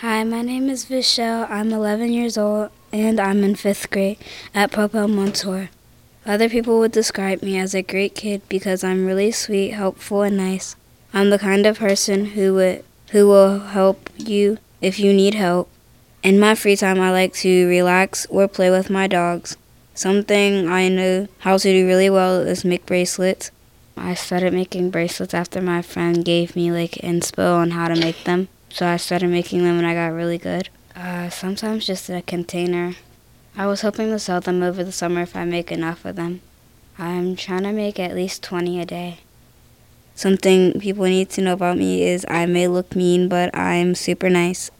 Hi, my name is Vichelle. I'm 11 years old and I'm in fifth grade at Propel Montour. Other people would describe me as a great kid because I'm really sweet, helpful, and nice. I'm the kind of person who would who will help you if you need help. In my free time, I like to relax or play with my dogs. Something I know how to do really well is make bracelets. I started making bracelets after my friend gave me like inspo on how to make them. So I started making them and I got really good. Uh, sometimes just in a container. I was hoping to sell them over the summer if I make enough of them. I'm trying to make at least 20 a day. Something people need to know about me is I may look mean, but I'm super nice.